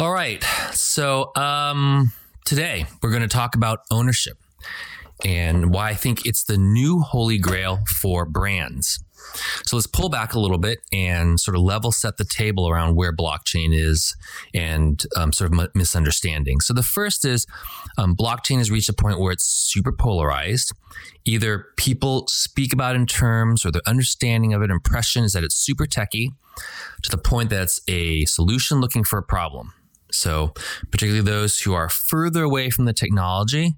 All right. So um, today we're going to talk about ownership and why I think it's the new holy grail for brands. So let's pull back a little bit and sort of level set the table around where blockchain is and um, sort of misunderstanding. So the first is um, blockchain has reached a point where it's super polarized. Either people speak about in terms or their understanding of it, impression is that it's super techy to the point that it's a solution looking for a problem. So, particularly those who are further away from the technology,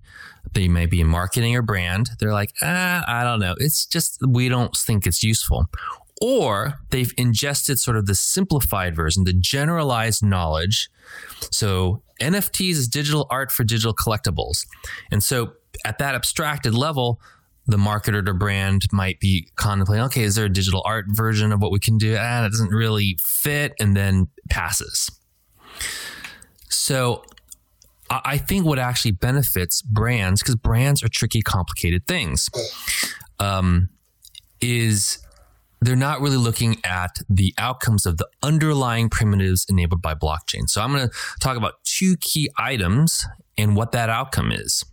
they may be in marketing or brand, they're like, ah, I don't know. It's just, we don't think it's useful. Or they've ingested sort of the simplified version, the generalized knowledge. So, NFTs is digital art for digital collectibles. And so, at that abstracted level, the marketer or brand might be contemplating, okay, is there a digital art version of what we can do? Ah, that doesn't really fit, and then passes. So I think what actually benefits brands, because brands are tricky, complicated things, um, is they're not really looking at the outcomes of the underlying primitives enabled by blockchain. So I'm going to talk about two key items and what that outcome is.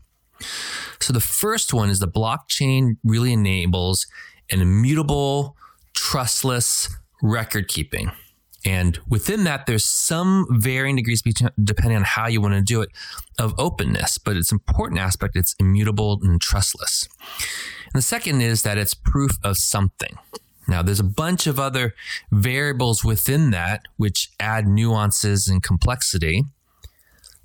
So the first one is the blockchain really enables an immutable, trustless record keeping. And within that, there's some varying degrees depending on how you want to do it of openness, but its important aspect, it's immutable and trustless. And the second is that it's proof of something. Now, there's a bunch of other variables within that which add nuances and complexity,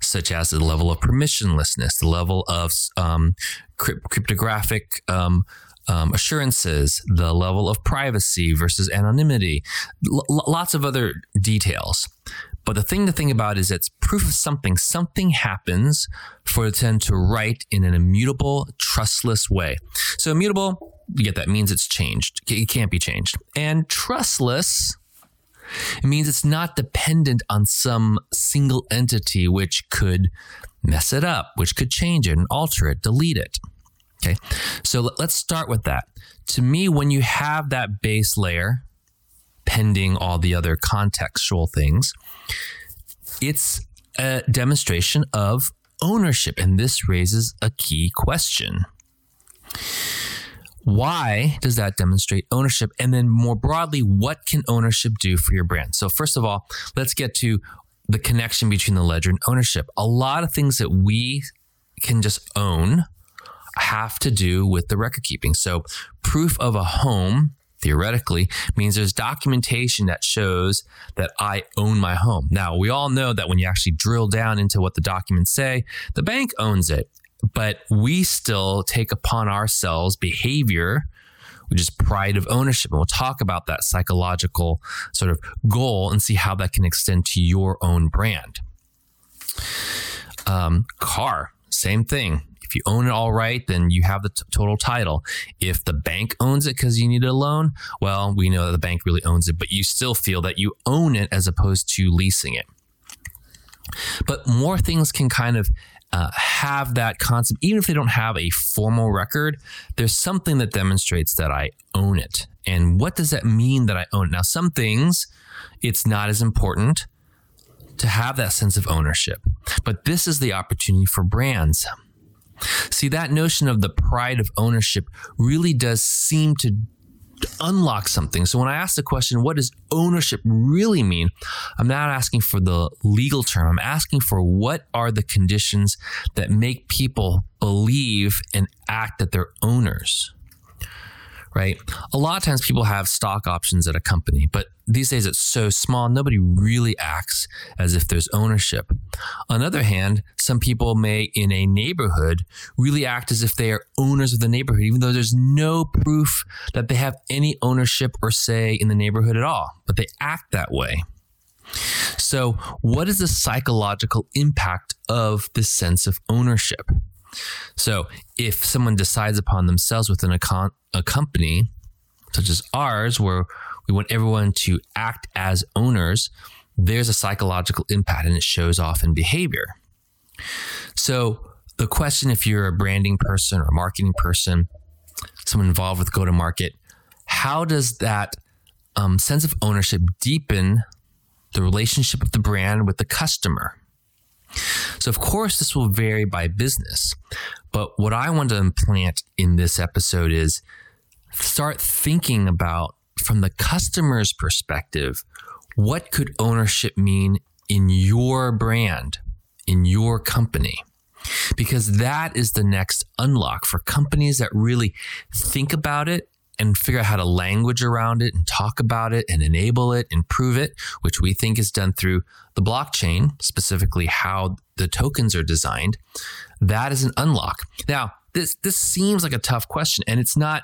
such as the level of permissionlessness, the level of um, cryptographic um, um, assurances, the level of privacy versus anonymity, l- lots of other details. But the thing to think about is it's proof of something. Something happens for it then to write in an immutable, trustless way. So immutable, you get that means it's changed. It can't be changed. And trustless, it means it's not dependent on some single entity which could mess it up, which could change it and alter it, delete it. Okay. So let's start with that. To me, when you have that base layer, pending all the other contextual things, it's a demonstration of ownership. And this raises a key question. Why does that demonstrate ownership? And then more broadly, what can ownership do for your brand? So, first of all, let's get to the connection between the ledger and ownership. A lot of things that we can just own have to do with the record keeping. So, proof of a home theoretically means there's documentation that shows that I own my home. Now, we all know that when you actually drill down into what the documents say, the bank owns it, but we still take upon ourselves behavior which is pride of ownership. And we'll talk about that psychological sort of goal and see how that can extend to your own brand. Um, car, same thing. If you own it all right, then you have the t- total title. If the bank owns it because you need a loan, well, we know that the bank really owns it, but you still feel that you own it as opposed to leasing it. But more things can kind of uh, have that concept, even if they don't have a formal record, there's something that demonstrates that I own it. And what does that mean that I own it? Now, some things, it's not as important to have that sense of ownership, but this is the opportunity for brands. See, that notion of the pride of ownership really does seem to unlock something. So when I ask the question, what does ownership really mean? I'm not asking for the legal term. I'm asking for what are the conditions that make people believe and act that they're owners right? A lot of times people have stock options at a company, but these days it's so small, nobody really acts as if there's ownership. On the other hand, some people may in a neighborhood really act as if they are owners of the neighborhood, even though there's no proof that they have any ownership or say in the neighborhood at all, but they act that way. So, what is the psychological impact of this sense of ownership? So if someone decides upon themselves within a, con- a company, such as ours, where we want everyone to act as owners, there's a psychological impact and it shows off in behavior. So the question if you're a branding person or a marketing person, someone involved with go to market, how does that um, sense of ownership deepen the relationship of the brand with the customer. So, of course, this will vary by business. But what I want to implant in this episode is start thinking about from the customer's perspective what could ownership mean in your brand, in your company? Because that is the next unlock for companies that really think about it and figure out how to language around it and talk about it and enable it, improve it, which we think is done through the blockchain, specifically how the tokens are designed. That is an unlock. Now, this this seems like a tough question, and it's not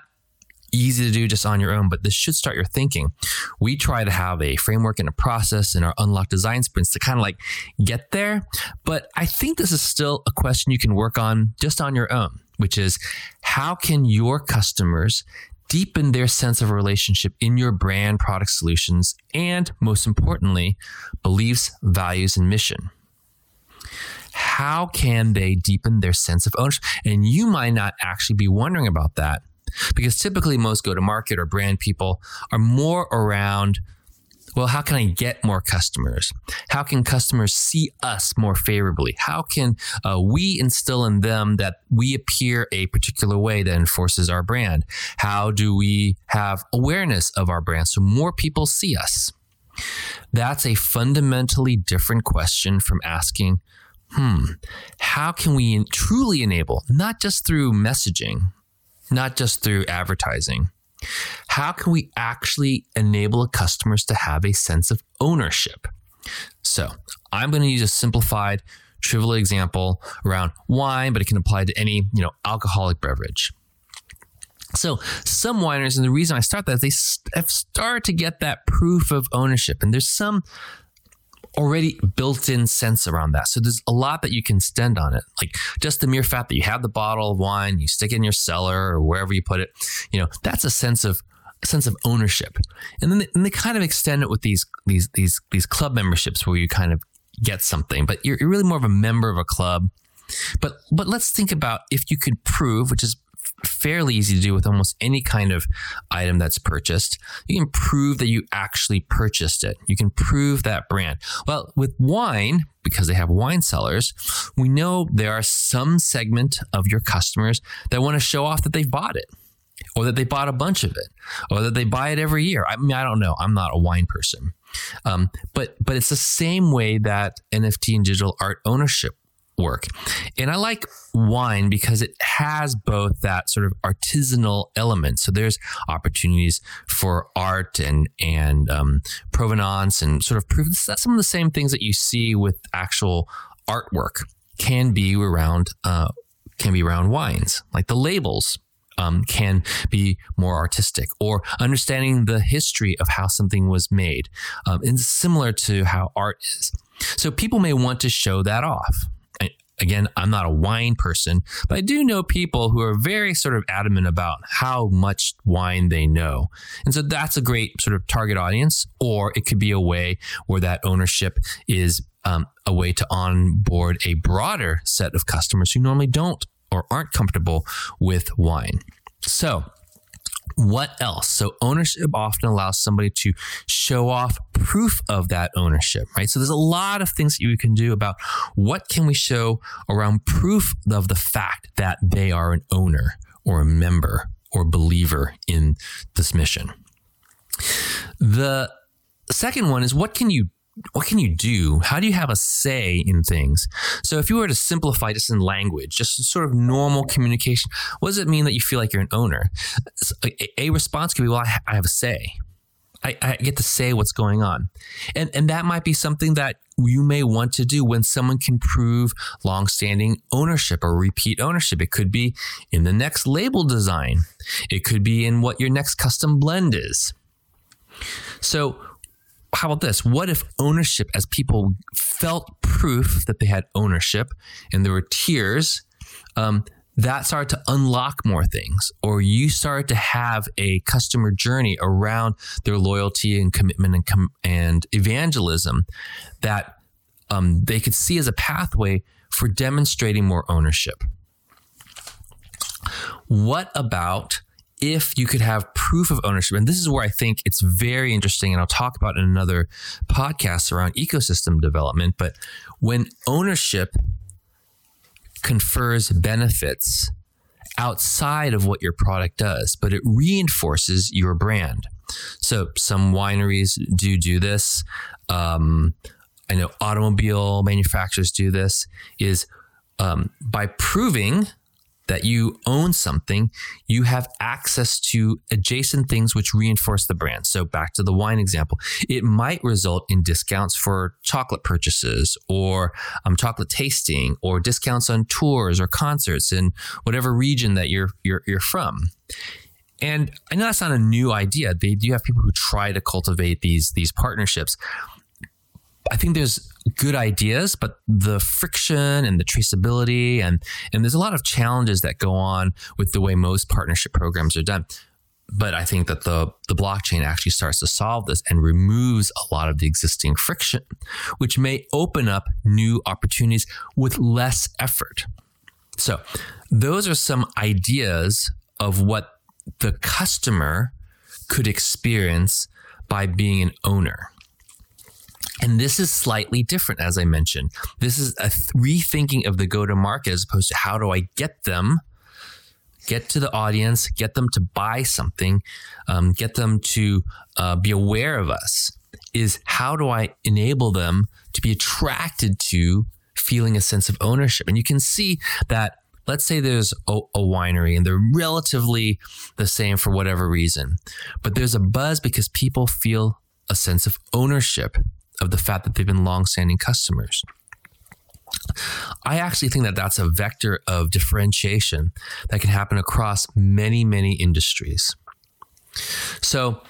easy to do just on your own, but this should start your thinking. We try to have a framework and a process in our unlock design sprints to kind of like get there. But I think this is still a question you can work on just on your own, which is how can your customers deepen their sense of relationship in your brand, product solutions, and most importantly, beliefs, values, and mission. How can they deepen their sense of ownership? And you might not actually be wondering about that because typically most go to market or brand people are more around well, how can I get more customers? How can customers see us more favorably? How can uh, we instill in them that we appear a particular way that enforces our brand? How do we have awareness of our brand so more people see us? That's a fundamentally different question from asking, hmm, how can we truly enable, not just through messaging, not just through advertising, how can we actually enable customers to have a sense of ownership? So I'm going to use a simplified, trivial example around wine, but it can apply to any, you know, alcoholic beverage. So some wineries, and the reason I start that is they have started to get that proof of ownership, and there's some already built-in sense around that. So there's a lot that you can stand on it. Like just the mere fact that you have the bottle of wine, you stick it in your cellar or wherever you put it, you know, that's a sense of a sense of ownership. And then they, and they kind of extend it with these these these these club memberships where you kind of get something, but you're, you're really more of a member of a club. But but let's think about if you could prove, which is fairly easy to do with almost any kind of item that's purchased. You can prove that you actually purchased it. You can prove that brand. Well, with wine, because they have wine cellars, we know there are some segment of your customers that want to show off that they've bought it or that they bought a bunch of it or that they buy it every year. I mean, I don't know. I'm not a wine person. Um, but but it's the same way that NFT and digital art ownership work. And I like wine because it has both that sort of artisanal element. So there's opportunities for art and and um, provenance and sort of proof. Some of the same things that you see with actual artwork can be around uh, can be around wines, like the labels. Um, can be more artistic or understanding the history of how something was made. Um, and similar to how art is. So people may want to show that off. Again, I'm not a wine person, but I do know people who are very sort of adamant about how much wine they know. And so that's a great sort of target audience, or it could be a way where that ownership is um, a way to onboard a broader set of customers who normally don't or aren't comfortable with wine. So, what else? So, ownership often allows somebody to show off proof of that ownership, right? So, there's a lot of things that you can do about what can we show around proof of the fact that they are an owner or a member or believer in this mission. The second one is what can you what can you do? How do you have a say in things? So, if you were to simplify this in language, just sort of normal communication, what does it mean that you feel like you're an owner? A, response could be, "Well, I, I have a say. I, I, get to say what's going on," and and that might be something that you may want to do when someone can prove longstanding ownership or repeat ownership. It could be in the next label design. It could be in what your next custom blend is. So how about this? What if ownership, as people felt proof that they had ownership and there were tiers, um, that started to unlock more things, or you started to have a customer journey around their loyalty and commitment and, com- and evangelism that um, they could see as a pathway for demonstrating more ownership. What about if you could have proof of ownership, and this is where I think it's very interesting, and I'll talk about in another podcast around ecosystem development. But when ownership confers benefits outside of what your product does, but it reinforces your brand. So some wineries do do this. Um, I know automobile manufacturers do this. Is um, by proving that you own something, you have access to adjacent things which reinforce the brand. So, back to the wine example, it might result in discounts for chocolate purchases or um, chocolate tasting or discounts on tours or concerts in whatever region that you're, you're, you're from. And I know that's not a new idea. They do have people who try to cultivate these, these partnerships. I think there's good ideas, but the friction and the traceability and and there's a lot of challenges that go on with the way most partnership programs are done. But I think that the the blockchain actually starts to solve this and removes a lot of the existing friction, which may open up new opportunities with less effort. So, those are some ideas of what the customer could experience by being an owner. And this is slightly different, as I mentioned. This is a rethinking of the go to market as opposed to how do I get them, get to the audience, get them to buy something, um, get them to uh, be aware of us. Is how do I enable them to be attracted to feeling a sense of ownership? And you can see that let's say there's a, a, winery and they're relatively the same for whatever reason, but there's a buzz because people feel a sense of ownership of the fact that they've been long-standing customers. I actually think that that's a vector of differentiation that can happen across many, many industries. So,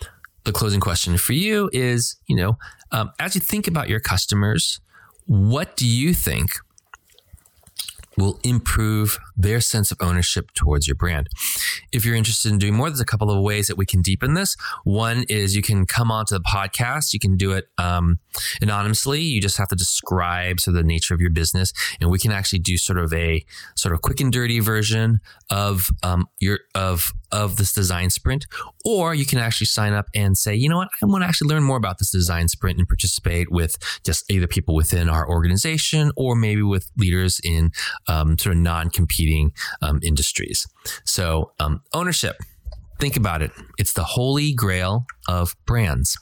the closing question for you is, you know, um, as you think about your customers, what do you think will improve their sense of ownership towards your brand. If you're interested in doing more, there's a couple of ways that we can deepen this. One is you can come onto the podcast. You can do it um, anonymously. You just have to describe sort of the nature of your business, and we can actually do sort of a sort of quick and dirty version of um, your of of this design sprint. Or you can actually sign up and say, you know what, I want to actually learn more about this design sprint and participate with just either people within our organization or maybe with leaders in um, sort of non competing um, industries. So, um, ownership, think about it. It's the holy grail of brands.